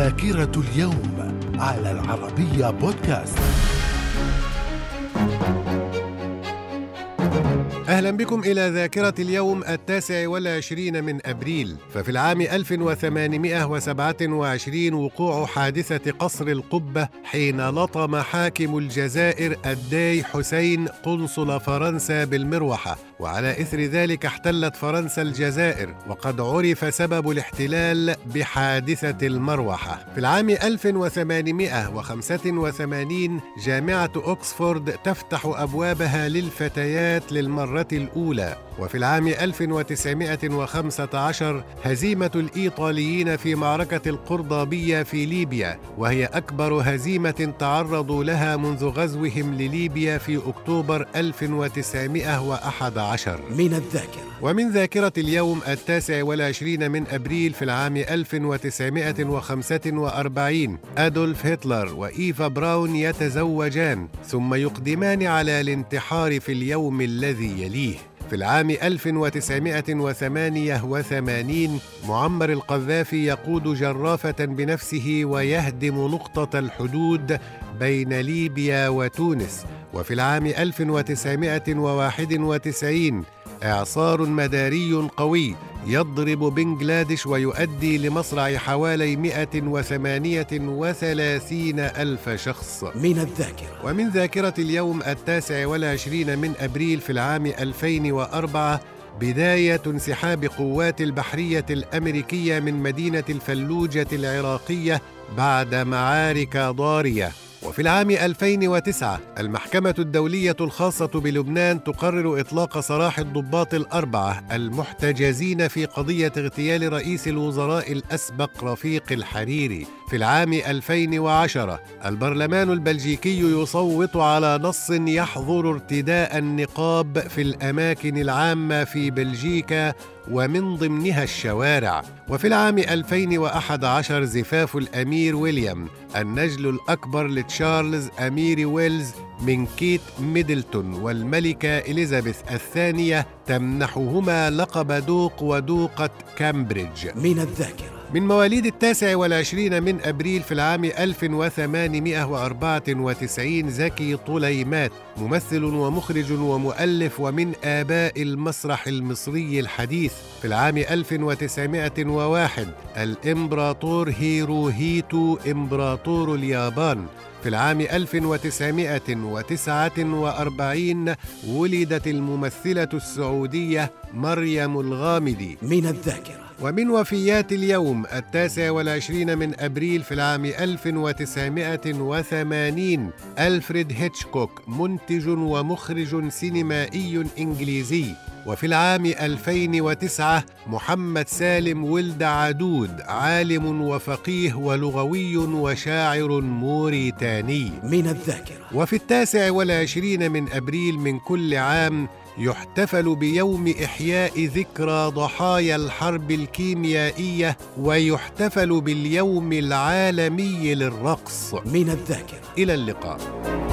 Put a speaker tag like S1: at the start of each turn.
S1: ذاكرة اليوم على العربية بودكاست.
S2: أهلا بكم إلى ذاكرة اليوم التاسع والعشرين من أبريل. ففي العام 1827 وقوع حادثة قصر القبة حين لطم حاكم الجزائر الداي حسين قنصل فرنسا بالمروحة. وعلى إثر ذلك احتلت فرنسا الجزائر وقد عرف سبب الاحتلال بحادثة المروحة. في العام 1885 جامعة أكسفورد تفتح أبوابها للفتيات للمرة الأولى. وفي العام 1915 هزيمة الإيطاليين في معركة القرضابية في ليبيا وهي أكبر هزيمة تعرضوا لها منذ غزوهم لليبيا في أكتوبر 1911
S3: من الذاكرة.
S2: ومن ذاكرة اليوم التاسع والعشرين من أبريل في العام 1945 أدولف هتلر وإيفا براون يتزوجان ثم يقدمان على الانتحار في اليوم الذي يليه. في العام 1988 معمر القذافي يقود جرافة بنفسه ويهدم نقطة الحدود بين ليبيا وتونس. وفي العام 1991 إعصار مداري قوي يضرب بنغلاديش ويؤدي لمصرع حوالي 138 ألف شخص.
S3: من الذاكرة.
S2: ومن ذاكرة اليوم التاسع والعشرين من أبريل في العام 2004 بداية انسحاب قوات البحرية الأمريكية من مدينة الفلوجة العراقية بعد معارك ضارية. وفي العام 2009 المحكمة الدولية الخاصة بلبنان تقرر إطلاق سراح الضباط الأربعة المحتجزين في قضية اغتيال رئيس الوزراء الأسبق رفيق الحريري. في العام 2010 البرلمان البلجيكي يصوت على نص يحظر ارتداء النقاب في الأماكن العامة في بلجيكا ومن ضمنها الشوارع. وفي العام 2011 زفاف الأمير ويليام النجل الأكبر لتشارلز أمير ويلز من كيت ميدلتون والملكة إليزابيث الثانية تمنحهما لقب دوق ودوقة كامبريدج.
S3: من الذاكرة.
S2: من مواليد التاسع والعشرين من أبريل في العام 1894 زكي طليمات ممثل ومخرج ومؤلف ومن آباء المسرح المصري الحديث. في العام 1901 الإمبراطور هيروهيتو إمبراطور اليابان. في العام 1949 ولدت الممثلة السعودية مريم الغامدي.
S3: من الذاكرة.
S2: ومن وفيات اليوم التاسع والعشرين من أبريل في العام 1980 ألفريد هيتشكوك منتج ومخرج سينمائي إنجليزي. وفي العام 2009 محمد سالم ولد عدود عالم وفقيه ولغوي وشاعر موريتاني.
S3: من الذاكرة.
S2: وفي التاسع والعشرين من أبريل من كل عام يحتفل بيوم إحياء ذكرى ضحايا الحرب الكيميائية ويحتفل باليوم العالمي للرقص.
S3: من الذاكرة.
S2: إلى اللقاء.